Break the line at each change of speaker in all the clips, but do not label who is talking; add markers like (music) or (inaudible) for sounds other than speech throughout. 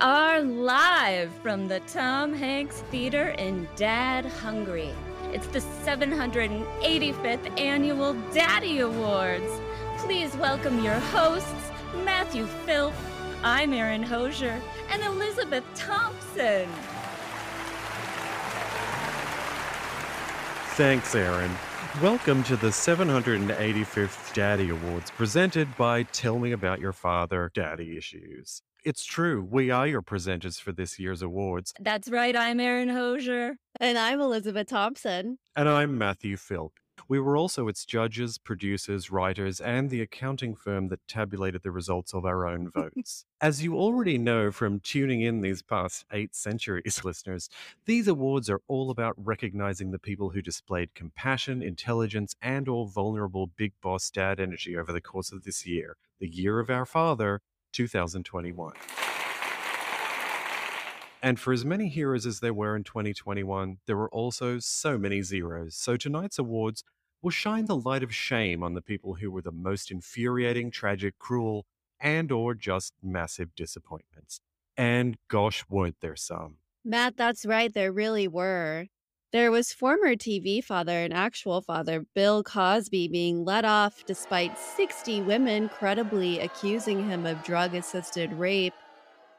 are live from the Tom Hanks Theater in Dad Hungry. It's the 785th Annual Daddy Awards. Please welcome your hosts, Matthew Philp, I'm Erin Hosier, and Elizabeth Thompson.
Thanks, Erin. Welcome to the 785th Daddy Awards presented by Tell Me About Your Father Daddy Issues. It's true, we are your presenters for this year's awards.
That's right, I'm Erin Hosier.
And I'm Elizabeth Thompson.
And I'm Matthew Philp. We were also its judges, producers, writers, and the accounting firm that tabulated the results of our own (laughs) votes. As you already know from tuning in these past eight centuries, (laughs) listeners, these awards are all about recognizing the people who displayed compassion, intelligence, and or vulnerable big boss dad energy over the course of this year, the year of our father, 2021. And for as many heroes as there were in 2021, there were also so many zeros. So tonight's awards will shine the light of shame on the people who were the most infuriating, tragic, cruel, and or just massive disappointments. And gosh, weren't there some.
Matt, that's right. There really were. There was former TV father and actual father Bill Cosby being let off despite 60 women credibly accusing him of drug assisted rape.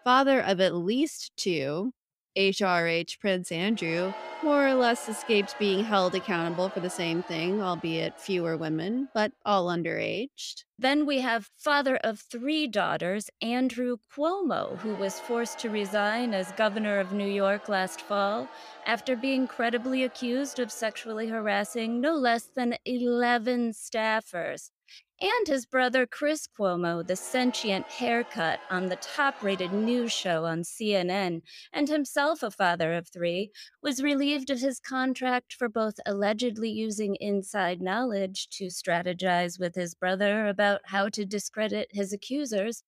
Father of at least two, HRH Prince Andrew, more or less escaped being held accountable for the same thing, albeit fewer women, but all underaged.
Then we have father of three daughters, Andrew Cuomo, who was forced to resign as governor of New York last fall after being credibly accused of sexually harassing no less than 11 staffers and his brother Chris Cuomo, the sentient haircut on the top rated news show on CNN, and himself a father of three, was relieved of his contract for both allegedly using inside knowledge to strategize with his brother about how to discredit his accusers,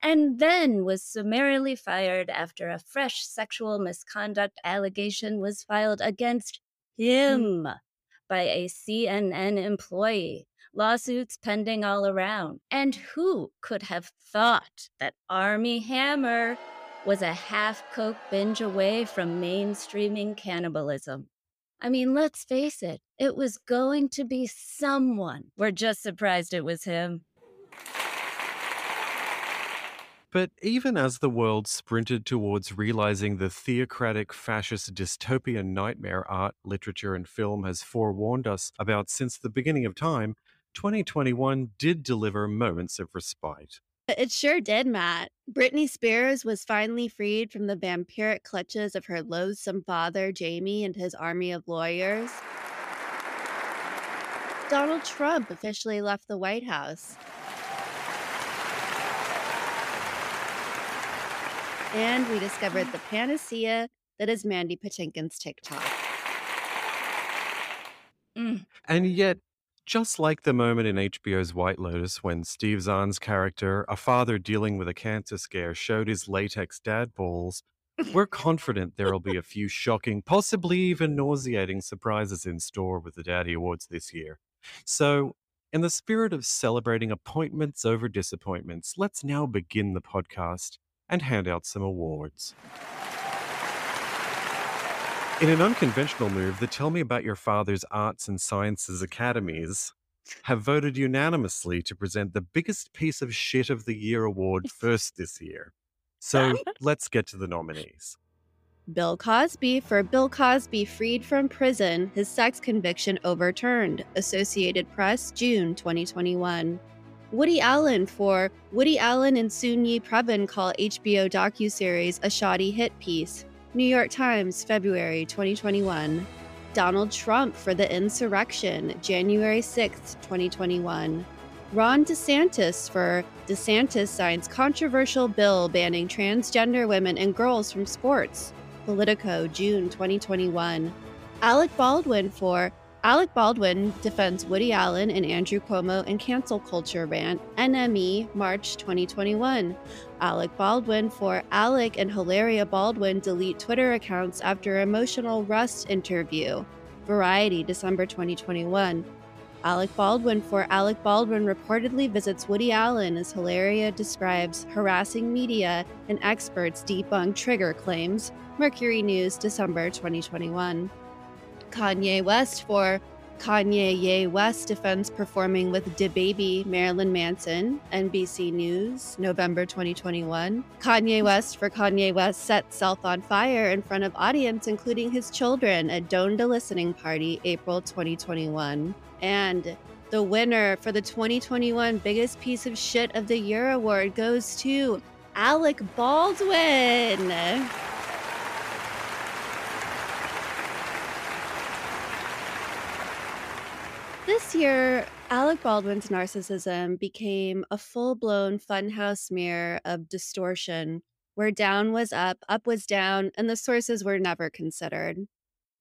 and then was summarily fired after a fresh sexual misconduct allegation was filed against hmm. him by a CNN employee lawsuits pending all around. And who could have thought that Armie Hammer was a half coke binge away from mainstreaming cannibalism? I mean, let's face it, it was going to be someone. We're just surprised it was him.
But even as the world sprinted towards realizing the theocratic fascist dystopian nightmare art, literature, and film has forewarned us about since the beginning of time, 2021 did deliver moments of respite.
It sure did, Matt. Britney Spears was finally freed from the vampiric clutches of her loathsome father, Jamie, and his army of lawyers. Donald Trump officially left the White House. And we discovered the panacea that is Mandy Patinkin's TikTok.
Mm. And yet, just like the moment in HBO's White Lotus when Steve Zahn's character, a father dealing with a cancer scare, showed his latex dad balls, we're confident there will be a (laughs) few shocking, possibly even nauseating surprises in store with the Daddy Awards this year. So, in the spirit of celebrating appointments over disappointments, let's now begin the podcast and hand out some awards. In an unconventional move, the Tell Me About Your Father's Arts and Sciences Academies have voted unanimously to present the biggest piece of shit of the year award (laughs) first this year. So (laughs) let's get to the nominees.
Bill Cosby for Bill Cosby freed from prison, his sex conviction overturned. Associated Press, June 2021. Woody Allen for Woody Allen and Soon-Yi Previn call HBO docuseries a shoddy hit piece. New York Times, February 2021. Donald Trump for the insurrection, January 6, 2021. Ron DeSantis for DeSantis signs controversial bill banning transgender women and girls from sports, Politico, June 2021. Alec Baldwin for Alec Baldwin defends Woody Allen and Andrew Cuomo in cancel culture rant, NME, March 2021. Alec Baldwin for Alec and Hilaria Baldwin delete Twitter accounts after emotional Rust interview, Variety, December 2021. Alec Baldwin for Alec Baldwin reportedly visits Woody Allen as Hilaria describes harassing media and experts debunk trigger claims. Mercury News, December 2021. Kanye West for Kanye Ye West defends performing with DaBaby Marilyn Manson, NBC News, November 2021. Kanye West for Kanye West set self on fire in front of audience, including his children, at Donda listening party, April 2021. And the winner for the 2021 Biggest Piece of Shit of the Year award goes to Alec Baldwin. This year, Alec Baldwin's narcissism became a full blown funhouse mirror of distortion, where down was up, up was down, and the sources were never considered.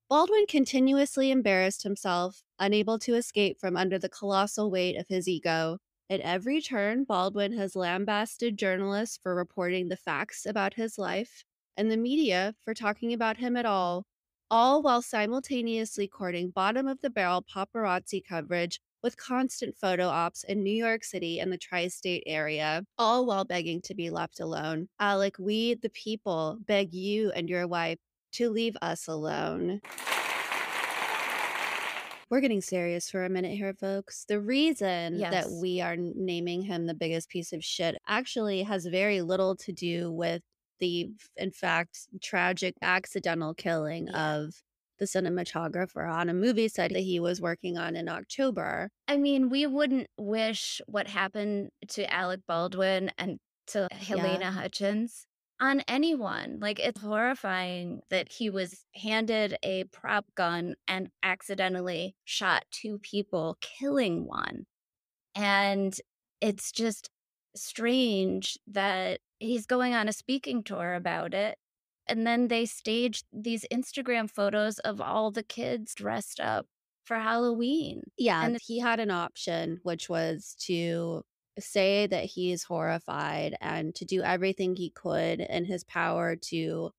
Baldwin continuously embarrassed himself, unable to escape from under the colossal weight of his ego. At every turn, Baldwin has lambasted journalists for reporting the facts about his life and the media for talking about him at all, all while simultaneously courting bottom of the barrel paparazzi coverage with constant photo ops in New York City and the tri state area, all while begging to be left alone. Ah, Alec, we, the people, beg you and your wife to leave us alone. We're getting serious for a minute here, folks. The reason that we are naming him the biggest piece of shit actually has very little to do with the, in fact, tragic accidental killing
Yeah.
of the cinematographer on a movie set that he was working on in October.
I mean, we wouldn't wish what happened to Alec Baldwin and to Halyna Hutchins on anyone. Like, it's horrifying that he was handed a prop gun and accidentally shot two people, killing one. And it's just strange that he's going on a speaking tour about it. And then they staged these Instagram photos of all the kids dressed up for Halloween.
Yeah,
And-
he had an option, which was to say that he's horrified and to do everything he could in his power to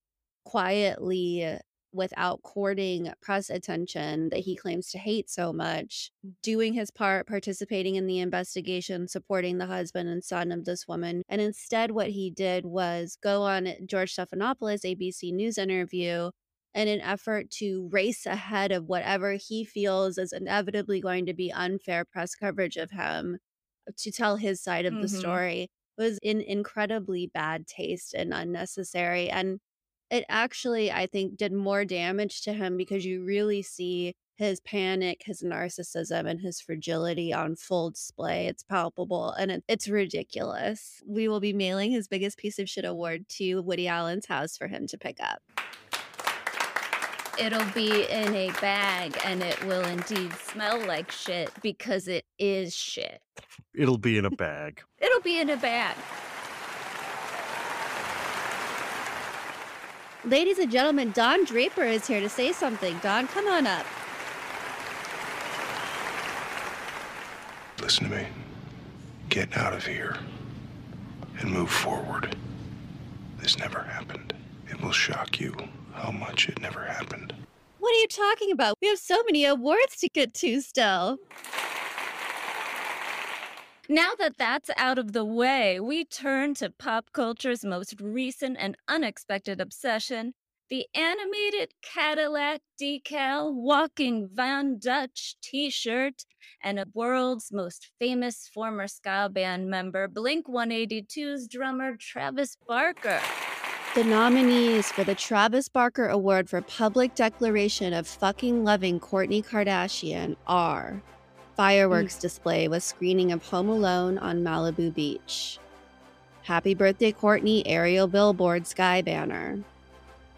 quietly, without courting press attention that he claims to hate so much, doing his part, participating in the investigation, supporting the husband and son of this woman. And instead, what he did was go on George Stephanopoulos' ABC News interview in an effort to race ahead of whatever he feels is inevitably going to be unfair press coverage of him to tell his side of the
Mhm.
story was in incredibly bad taste and unnecessary and it actually i think did more damage to him because you really see his panic his narcissism and his fragility on full display it's palpable and it, it's ridiculous we will be mailing his biggest piece of shit award to woody allen's house for him to pick up
It'll be in a bag and it will indeed smell like shit because it is shit.
It'll be in a bag.
It'll be in a bag.
Ladies and gentlemen, Don Draper is here to say something. Don, come on up.
Listen to me. Get out of here and move forward. This never happened. It will shock you how much it never happened.
What are you talking about? We have so many awards to get to still.
Now that that's out of the way, we turn to pop culture's most recent and unexpected obsession the animated Cadillac decal walking Von Dutch t shirt and a world's most famous former ska band member, Blink 182's drummer Travis Barker.
The nominees for the Travis Barker Award for Public Declaration of Fucking Loving Kourtney Kardashian are Fireworks mm. Display with screening of Home Alone on Malibu Beach. Happy Birthday Kourtney aerial billboard sky banner.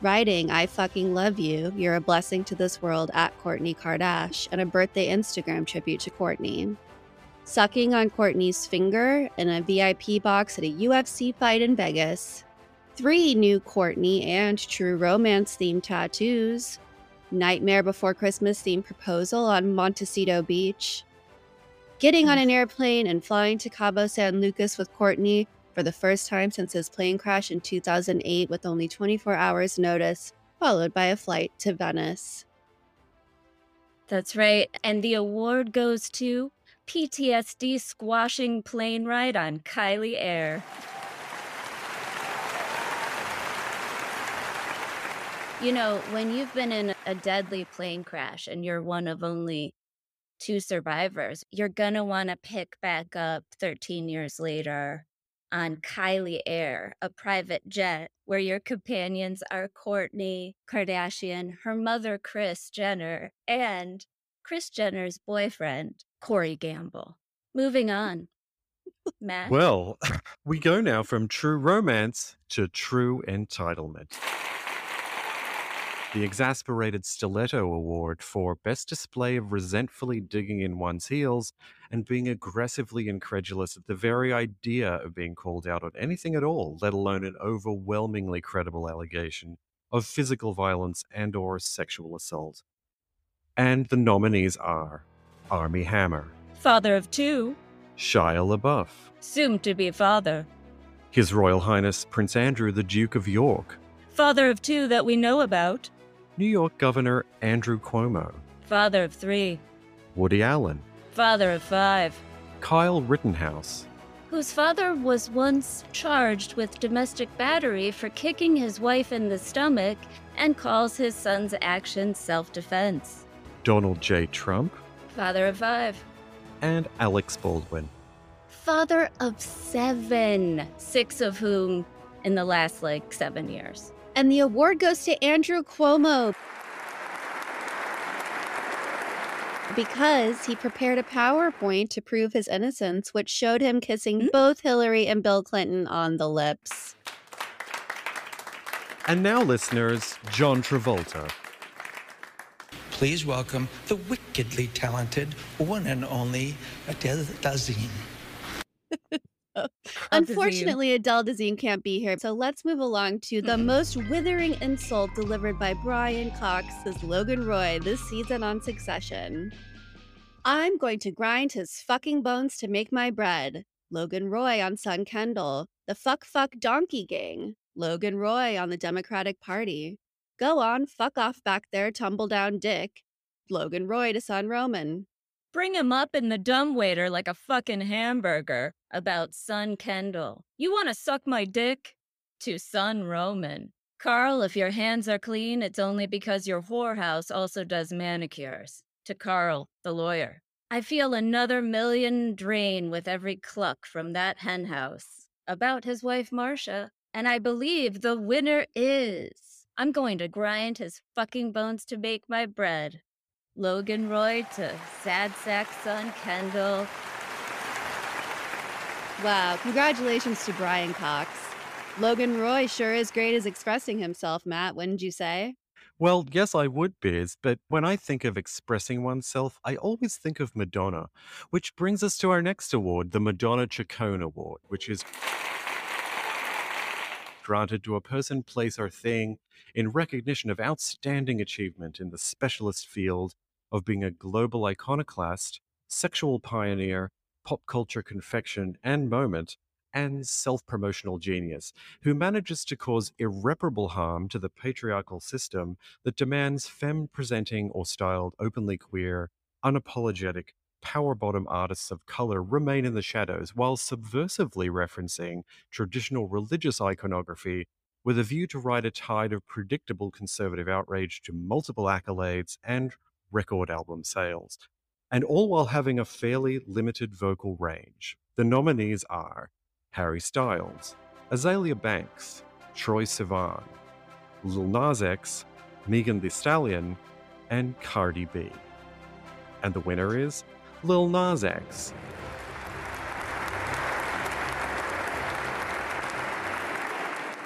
Writing I fucking love you. You're a blessing to this world at Kourtney Kardash and a birthday Instagram tribute to Kourtney. Sucking on Kourtney's finger in a VIP box at a UFC fight in Vegas three new Kourtney and True Romance themed tattoos, Nightmare Before Christmas themed proposal on Montecito Beach, getting on an airplane and flying to Cabo San Lucas with Kourtney for the first time since his plane crash in 2008 with only 24 hours' notice, followed by a flight to Venice.
That's right. And the award goes to PTSD squashing plane ride on Kylie Air. You know, when you've been in a deadly plane crash and you're one of only two survivors, you're going to want to pick back up 13 years later on Kylie Air, a private jet where your companions are Kourtney Kardashian, her mother, Kris Jenner, and Kris Jenner's boyfriend, Corey Gamble. Moving on. Matt?
Well, (laughs) we go now from true romance to true entitlement. The exasperated Stiletto Award for Best Display of Resentfully Digging in One's Heels and being aggressively incredulous at the very idea of being called out on anything at all, let alone an overwhelmingly credible allegation of physical violence and or sexual assault. And the nominees are Armie Hammer,
Father of two,
Shia LaBeouf,
soon to be father.
His Royal Highness Prince Andrew, the Duke of York,
Father of two that we know about,
New York Governor Andrew Cuomo,
father of three,
Woody Allen,
father of five,
Kyle Rittenhouse,
whose father was once charged with domestic battery for kicking his wife in the stomach and calls his son's action self defense.
Donald J. Trump,
Father of five,
and Alec Baldwin.
father of seven, six of whom in the last like seven years.
And the award goes to Andrew Cuomo because he prepared a PowerPoint to prove his innocence, which showed him kissing
Hmm?
both Hillary and Bill Clinton on the lips.
And now, listeners, John Travolta.
Please welcome the wickedly talented one and only Adele Dazeem. (laughs)
Unfortunately, Adele Dazeem can't be here, so let's move along to the most withering insult delivered by Brian Cox as Logan Roy this season on Succession. I'm going to grind his fucking bones to make my bread. Logan Roy on Son Kendall. The fuck fuck donkey gang. Logan Roy on the Democratic Party. Go on, fuck off back there, tumble down dick. Logan Roy to Son Roman.
Bring him up in the dumbwaiter like a fucking hamburger about son Kendall. You want to suck my dick? To son Roman. Karl, if your hands are clean, it's only because your whorehouse also does manicures. To Karl, the lawyer. I feel another million drain with every cluck from that henhouse. About his wife Marcia. And I believe the winner is. I'm going to grind his fucking bones to make my bread. Logan Roy to sad sack son Kendall.
Wow, congratulations to Brian Cox. Logan Roy sure is great as expressing himself, Matt, wouldn't you say?
Well, yes, I would, Biz, but when I think of expressing oneself, I always think of Madonna, which brings us to our next award, the Madonna Ciccone Award, which is granted to a person, place, or thing in recognition of outstanding achievement in the specialist field of being a global iconoclast, sexual pioneer, pop culture confection and moment, and self promotional genius who manages to cause irreparable harm to the patriarchal system that demands femme presenting or styled openly queer, unapologetic, power bottom artists of color remain in the shadows while subversively referencing traditional religious iconography with a view to ride a tide of predictable conservative outrage to multiple accolades and record album sales. And all while having a fairly limited vocal range. The nominees are Harry Styles, Azealia Banks, Troye Sivan, Lil Nas X, Megan Thee Stallion, and Cardi B. And the winner is Lil Nas X.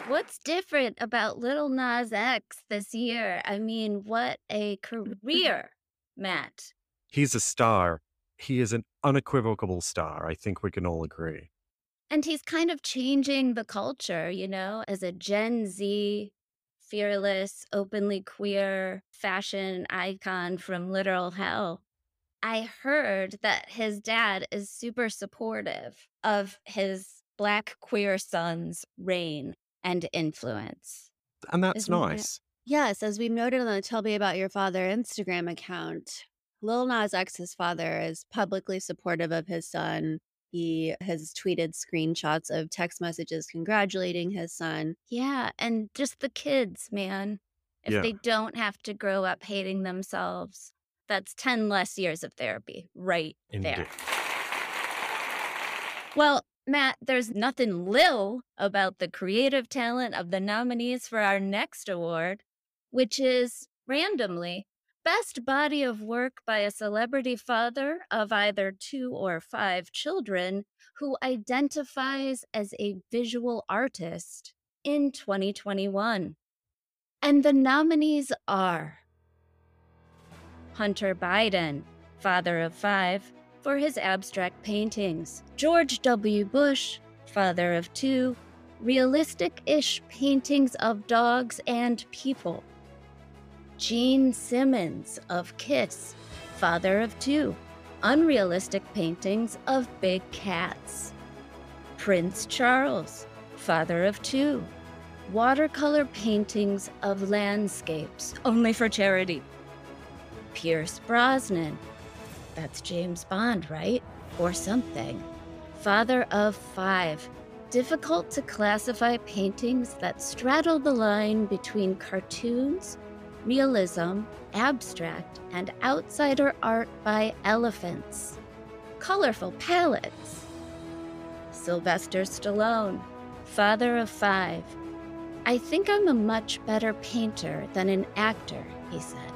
What's different about Little Nas X this year? I mean, what a mm-hmm. career, Matt.
He's a star. He is an unequivocal star. I think we can all agree.
And he's kind of changing the culture, you know, as a Gen Z, fearless, openly queer fashion icon from literal hell. I heard that his dad is super supportive of his black queer son's reign and influence.
And that's
Isn't
nice.
Yes, as we've noted on the Tell Me About Your Father Instagram account, Lil Nas X's father is publicly supportive of his son. He has tweeted screenshots of text messages congratulating his son.
Yeah, and just the kids, man. If
Yeah.
they don't have to grow up hating themselves, that's 10 less years of therapy right
Indeed.
there. Well, Matt, there's nothing lil about the creative talent of the nominees for our next award, which is randomly Best Body of Work by a Celebrity Father of either two or five children who identifies as a visual artist in 2021. And the nominees are Hunter Biden, father of five, for his abstract paintings, George W. Bush, father of two, realistic ish paintings of dogs and people, Gene Simmons of Kiss, father of two, unrealistic paintings of big cats, Prince Charles, father of two, watercolor paintings of landscapes, only for charity. Pierce Brosnan, that's James Bond, right? Or something. Father of five, difficult to classify paintings that straddle the line between cartoons, realism, abstract, and outsider art by elephants. Colorful palettes. Sylvester Stallone, father of five. I think I'm a much better painter than an actor, he said.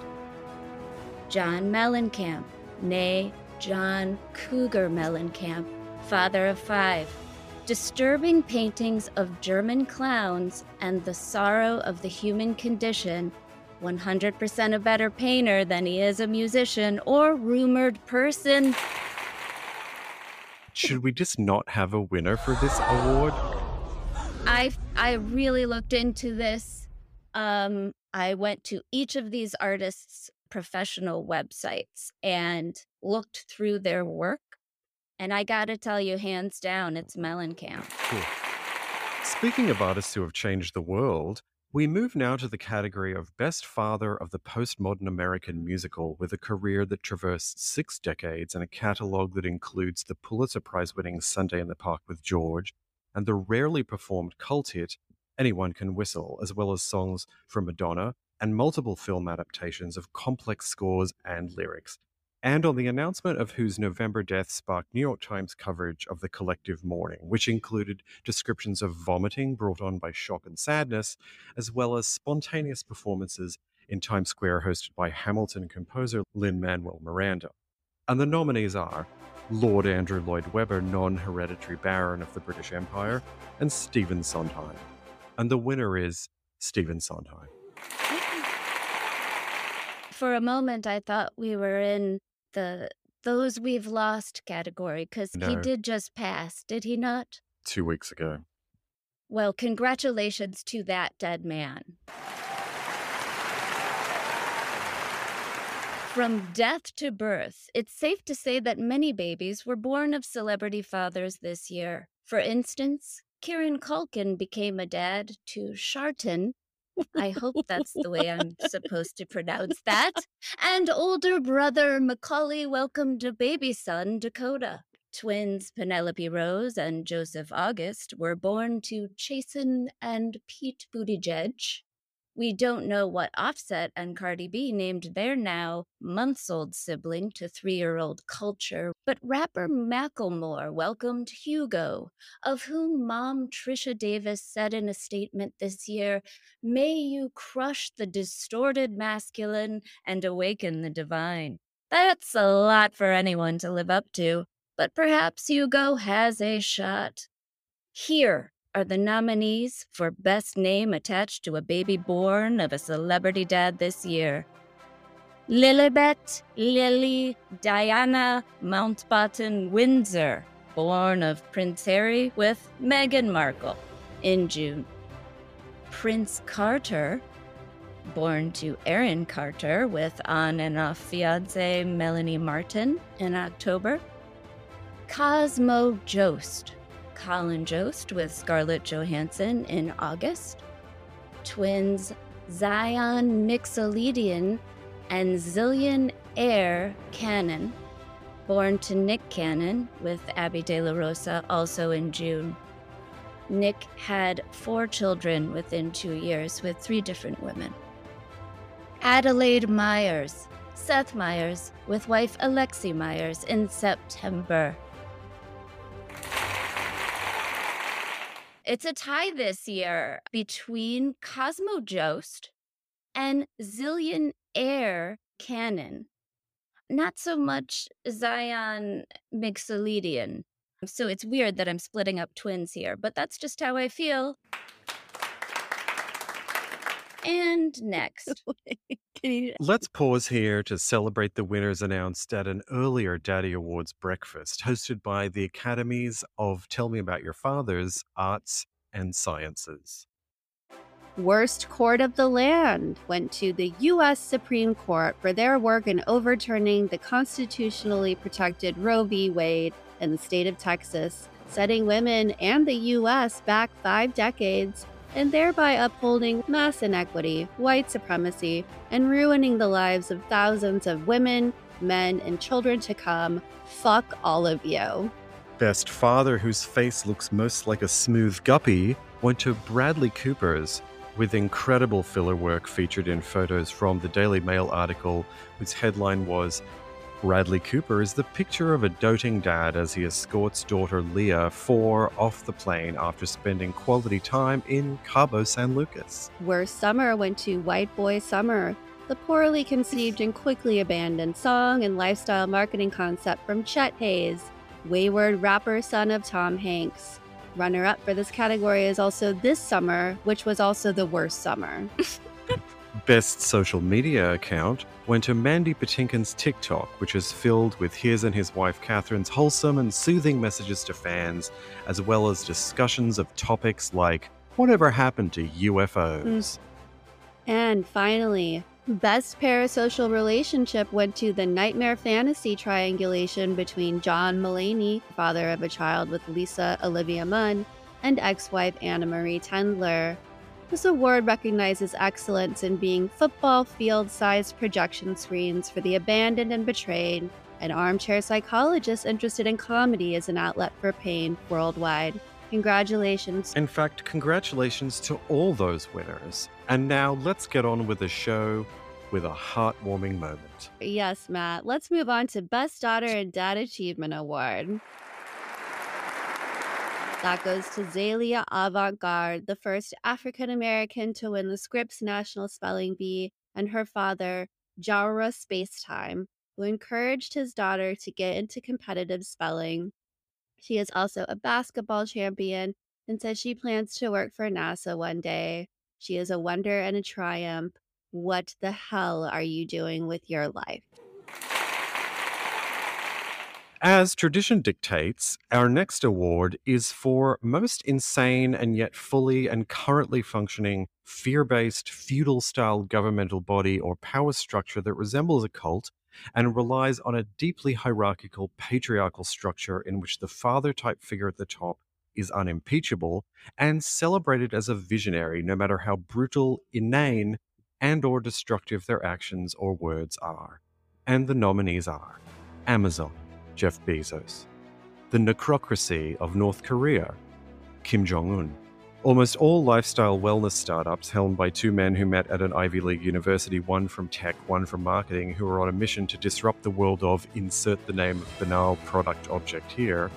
John Mellencamp, nay, John Cougar Mellencamp, father of five. Disturbing paintings of German clowns and the sorrow of the human condition. 100% a better painter than he is a musician or rumored person.
Should we just not have a winner for this award?
I I really looked into this. Um, I went to each of these artists' professional websites and looked through their work. And I gotta tell you, hands down, it's Mellencamp.
Cool. Speaking of artists who have changed the world, we move now to the category of Best Father of the Postmodern American Musical with a career that traversed six decades and a catalogue that includes the Pulitzer Prize winning Sunday in the Park with George and the rarely performed cult hit Anyone Can Whistle, as well as songs from Madonna and multiple film adaptations of complex scores and lyrics. And on the announcement of whose November death sparked New York Times coverage of the collective mourning, which included descriptions of vomiting brought on by shock and sadness, as well as spontaneous performances in Times Square hosted by Hamilton composer Lin Manuel Miranda. And the nominees are Lord Andrew Lloyd Webber, non hereditary Baron of the British Empire, and Stephen Sondheim. And the winner is Stephen Sondheim.
For a moment, I thought we were in the those we've lost category because he did just pass, did he not?
Two weeks ago.
Well, congratulations to that dead man. From death to birth, it's safe to say that many babies were born of celebrity fathers this year. For instance, Kieran Culkin became a dad to Sharton. I hope that's the way I'm supposed to pronounce (laughs) that. And older brother Macaulay welcomed a baby son, Dakota. Twins Penelope Rose and Joseph August were born to Chasten and Pete Buttigieg. We don't know what Offset and Cardi B named their now months old sibling to three year old Kulture, but rapper Macklemore welcomed Hugo, of whom mom Tricia Davis said in a statement this year, May you crush the distorted masculine and awaken the divine. That's a lot for anyone to live up to, but perhaps Hugo has a shot. Here are the nominees for Best Name attached to a baby born of a celebrity dad this year Lilibet Lily Diana Mountbatten Windsor, born of Prince Harry with Meghan Markle in June. Prince Carter, born to Aaron Carter with on and off fiance Melanie Martin in October. Cosmo Jost, Colin Jost with Scarlett Johansson in August. Twins Zion Mixolydian and Zillion Heir Cannon, born to Nick Cannon with Abby De La Rosa also in June. Nick had four children within two years with three different women. Adelaide Meyers, Seth Meyers, with wife Alexi Meyers in September. It's a tie this year between Cosmo Jost and Zillion Heir Cannon. Not so much Zion Mixolydian. So it's weird that I'm splitting up twins here, but that's just how I feel. And next. (laughs)
you...
Let's pause here to celebrate the winners announced at an earlier Daddy Awards breakfast hosted by the Academies of Tell Me About Your Fathers, Arts and Sciences.
Worst court of the land went to the U.S. Supreme Court for their work in overturning the constitutionally protected Roe v. Wade in the state of Texas, setting women and the U.S. back five decades and thereby upholding mass inequity, white supremacy, and ruining the lives of thousands of women, men, and children to come. Fuck all of you.
Best father, whose face looks most like a smooth guppy, went to Bradley Cooper's with incredible filler work featured in photos from the Daily Mail article, whose headline was Bradley Cooper is the picture of a doting dad as he escorts daughter Leah four off the plane after spending quality time in Cabo San Lucas.
Worst summer went to White Boy Summer, the poorly conceived and quickly abandoned song and lifestyle marketing concept from Chet Hanks, wayward rapper son of Tom Hanks. Runner up for this category is also This Summer, which was also the worst summer. (laughs)
Best social media account went to Mandy Patinkin's TikTok, which is filled with his and his wife Catherine's wholesome and soothing messages to fans, as well as discussions of topics like whatever happened to UFOs. Mm.
And finally, Best parasocial relationship went to the nightmare fantasy triangulation between John Mulaney, father of a child with Lisa Olivia Munn, and ex wife Anna Marie Tendler. This award recognizes excellence in being football field sized projection screens for the abandoned and betrayed, an armchair psychologist interested in comedy as an outlet for pain worldwide. Congratulations.
In fact, congratulations to all those winners. And now let's get on with the show with a heartwarming moment.
Yes, Matt. Let's move on to Best Daughter and Dad Achievement Award. That goes to Zaila Avant Garde, the first African American to win the Scripps National Spelling Bee, and her father, Jawara Spacetime, who encouraged his daughter to get into competitive spelling. She is also a basketball champion and says she plans to work for NASA one day. She is a wonder and a triumph. What the hell are you doing with your life?
As tradition dictates, our next award is for most insane and yet fully and currently functioning fear based feudal style governmental body or power structure that resembles a cult and relies on a deeply hierarchical patriarchal structure in which the father type figure at the top is unimpeachable and celebrated as a visionary no matter how brutal, inane, and or destructive their actions or words are. And the nominees are Amazon, Jeff Bezos, the necrocracy of North Korea, Kim Jong Un, Almost all lifestyle wellness startups, helmed by two men who met at an Ivy League university, one from tech, one from marketing, who are on a mission to disrupt the world of insert the name of banal product object here,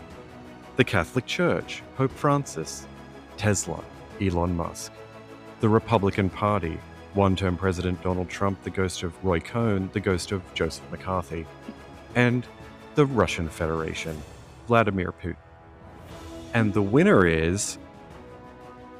the Catholic Church, Pope Francis, Tesla, Elon Musk, the Republican Party, one term President Donald Trump, the ghost of Roy Cohn, the ghost of Joseph McCarthy, and the Russian Federation, Vladimir Putin. And the winner is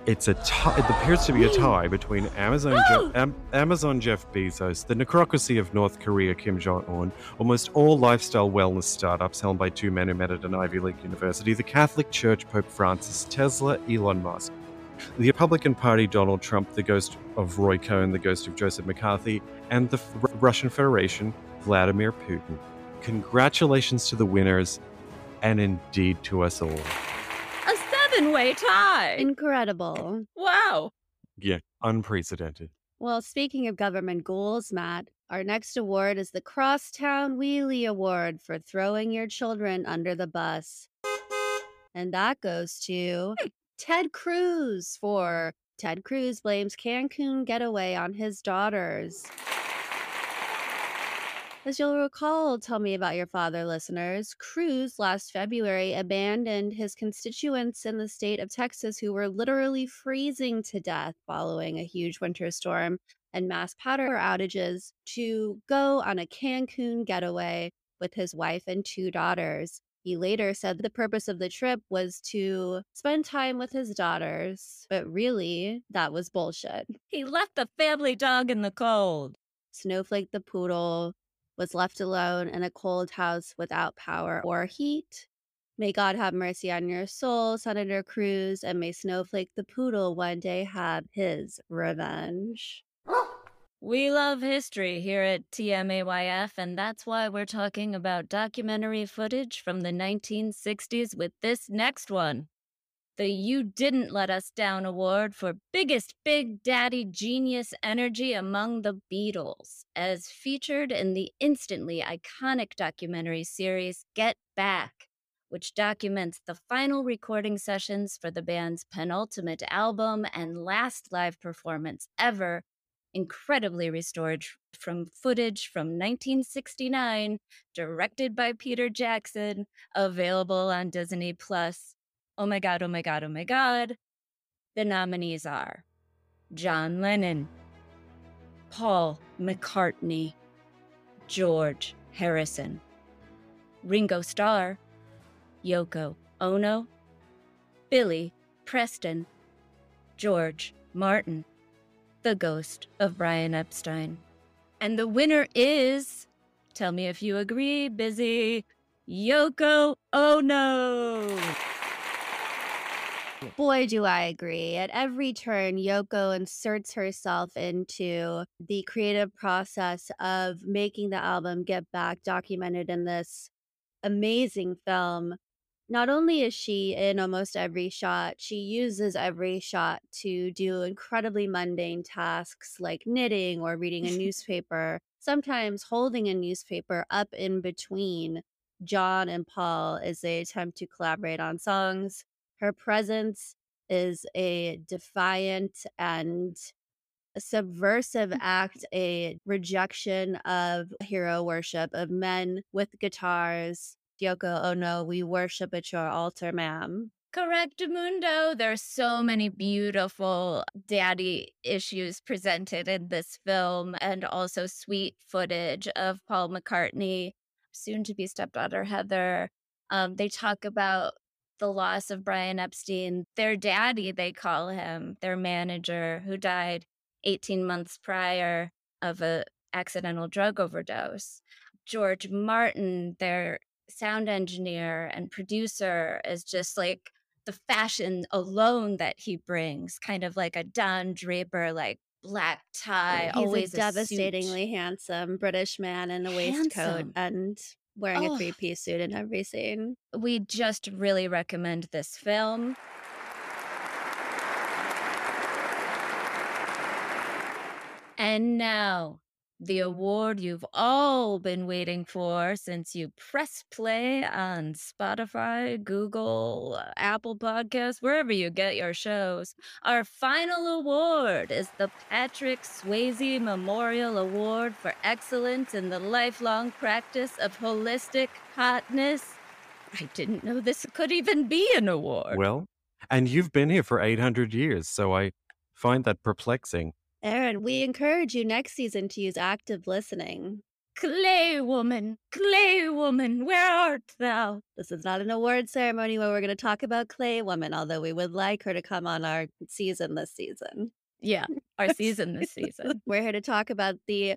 it's a tie. It appears to be a tie between Amazon, Je- Am- Amazon Jeff Bezos, the necrocracy of North Korea Kim Jong Un, almost all lifestyle wellness startups held by two men who met at an Ivy League university, the Catholic Church Pope Francis, Tesla, Elon Musk, the Republican Party Donald Trump, the ghost of Roy Cohn, the ghost of Joseph McCarthy, and the F- Russian Federation Vladimir Putin. Congratulations to the winners, and indeed to us all A
seven way tie.
Incredible.
Wow.
Yeah, unprecedented.
Well, speaking of government goals, Matt, Our next award is the Crosstown Wheelie Award for throwing your children under the bus. And that goes to hmm. Ted Cruz for Ted Cruz blames Cancun getaway on his daughters. As you'll recall, tell me about your father, listeners. Cruz last February abandoned his constituents in the state of Texas who were literally freezing to death following a huge winter storm and mass power outages to go on a Cancun getaway with his wife and two daughters. He later said the purpose of the trip was to spend time with his daughters, but really, that was bullshit.
He left the family dog in the cold.
Snowflake the poodle was left alone in a cold house without power or heat. May God have mercy on your soul, Senator Cruz, and may Snowflake the poodle one day have his revenge.
We love history here at TMAYF, and that's why we're talking about documentary footage from the 1960s with this next one. The You Didn't Let Us Down Award for Biggest Big Daddy Genius Energy Among the Beatles, as featured in the instantly iconic documentary series Get Back, which documents the final recording sessions for the band's penultimate album and last live performance ever incredibly restored from footage from 1969, directed by Peter Jackson, available on Disney Plus. Oh my god, oh my god, oh my god. The nominees are John Lennon, Paul McCartney, George Harrison, Ringo Starr, Yoko Ono, Billy Preston, George Martin, the Ghost of Brian Epstein. And the winner is, tell me if you agree, busy, Yoko Ono.
Boy, do I agree. At every turn, Yoko inserts herself into the creative process of making the album Get Back documented in this amazing film not only is she in almost every shot, she uses every shot to do incredibly mundane tasks like knitting or reading a (laughs) newspaper, sometimes holding a newspaper up in between John and Paul as they attempt to collaborate on songs. Her presence is a defiant and subversive act, a rejection of hero worship of men with guitars Yoko Ono, we worship at your altar, ma'am.
Correct, Mundo. There's so many beautiful daddy issues presented in this film, and also sweet footage of Paul McCartney, soon to be stepdaughter Heather. Um, they talk about the loss of Brian Epstein, their daddy, they call him, their manager, who died 18 months prior of a accidental drug overdose. George Martin, their sound engineer and producer is just like the fashion alone that he brings, kind of like a Don Draper, like black tie,
He's
always
a devastatingly handsome British man in a waistcoat and wearing
Oh.
a three piece suit in every scene.
We just really recommend this film. And now, the award you've all been waiting for since you press play on Spotify, Google, uh, Apple Podcasts, wherever you get your shows. Our final award is the Patrick Swayze Memorial Award for Excellence in the Lifelong Practice of Holistic Hotness. I didn't know this could even be an award.
Well, and you've been here for 800 years, so I find that perplexing.
Erin, we encourage you next season to use active listening.
Clay woman, clay woman, where art thou?
This is not an award ceremony where we're going to talk about Clay Woman, although we would like her to come on our season this season.
Yeah, our season this season. (laughs)
We're here to talk about the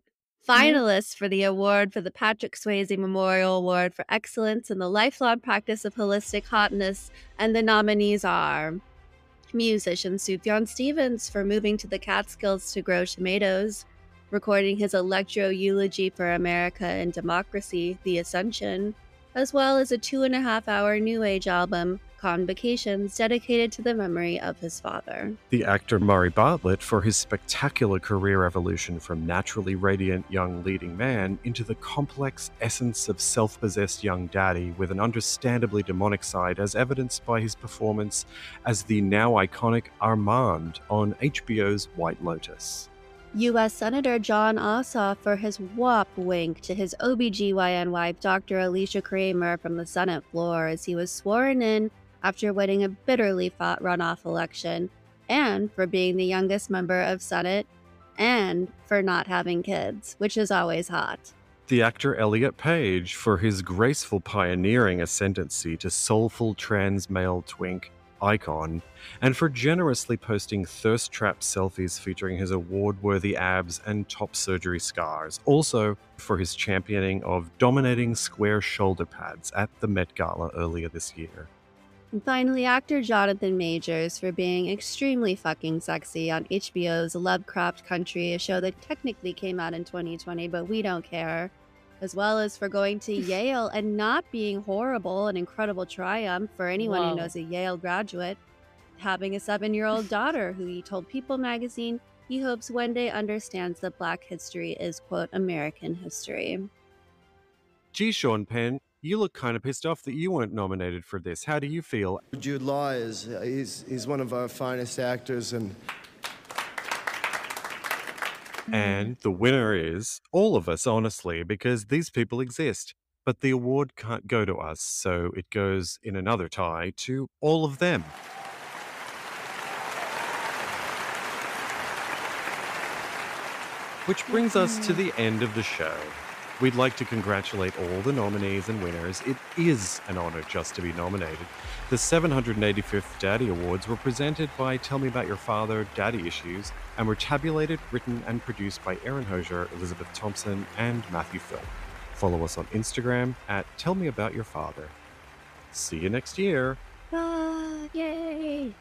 mm-hmm. finalists for the award for the Patrick Swayze Memorial Award for Excellence in the Lifelong Practice of Holistic Hotness. And the nominees are musician Sufjan Stevens for moving to the Catskills to grow tomatoes, recording his electro eulogy for America and democracy, The Ascension, as well as a two and a half hour New Age album, convocations dedicated to the memory of his father.
The actor Murray Bartlett for his spectacular career evolution from naturally radiant young leading man into the complex essence of self possessed young daddy with an understandably demonic side, as evidenced by his performance as the now iconic Armond on HBO's White Lotus.
U.S. Senator Jon Ossoff for his whop wink to his OBGYN wife, Dr. Alisha Kramer, from the Senate floor as he was sworn in after winning a bitterly fought runoff election, and for being the youngest member of Senate, and for not having kids, which is always hot.
The actor Elliot Page for his graceful pioneering ascendancy to soulful trans male twink icon, and for generously posting thirst trap selfies featuring his award worthy abs and top surgery scars. Also, for his championing of dominating square shoulder pads at the Met Gala earlier this year.
And finally, actor Jonathan Majors for being extremely fucking sexy on HBO's Lovecraft Country, a show that technically came out in 2020, but we don't care. As well as for going to (laughs) Yale and not being horrible, an incredible triumph for anyone
Whoa.
who knows a Yale graduate. Having a seven year old (laughs) daughter who he told People magazine he hopes one day understands that Black history is, quote, American history.
Gee, Sean Penn, you look kind of pissed off that you weren't nominated for this. How do you feel?
Jude Law is uh, he's, he's one of our finest actors and
And the winner is all of us, honestly, because these people exist. But the award can't go to us, so it goes in another tie to all of them. Which brings us to mm-hmm. the end of the show. We'd like to congratulate all the nominees and winners. It is an honor just to be nominated. The 785th Daddy Awards were presented by Tell Me About Your Father Daddy Issues and were tabulated, written, and produced by Aaron Hosier, Elizabeth Thompson, and Matthew Phil. Follow us on Instagram at Tell Me About Your Father. See you next year.
Bye.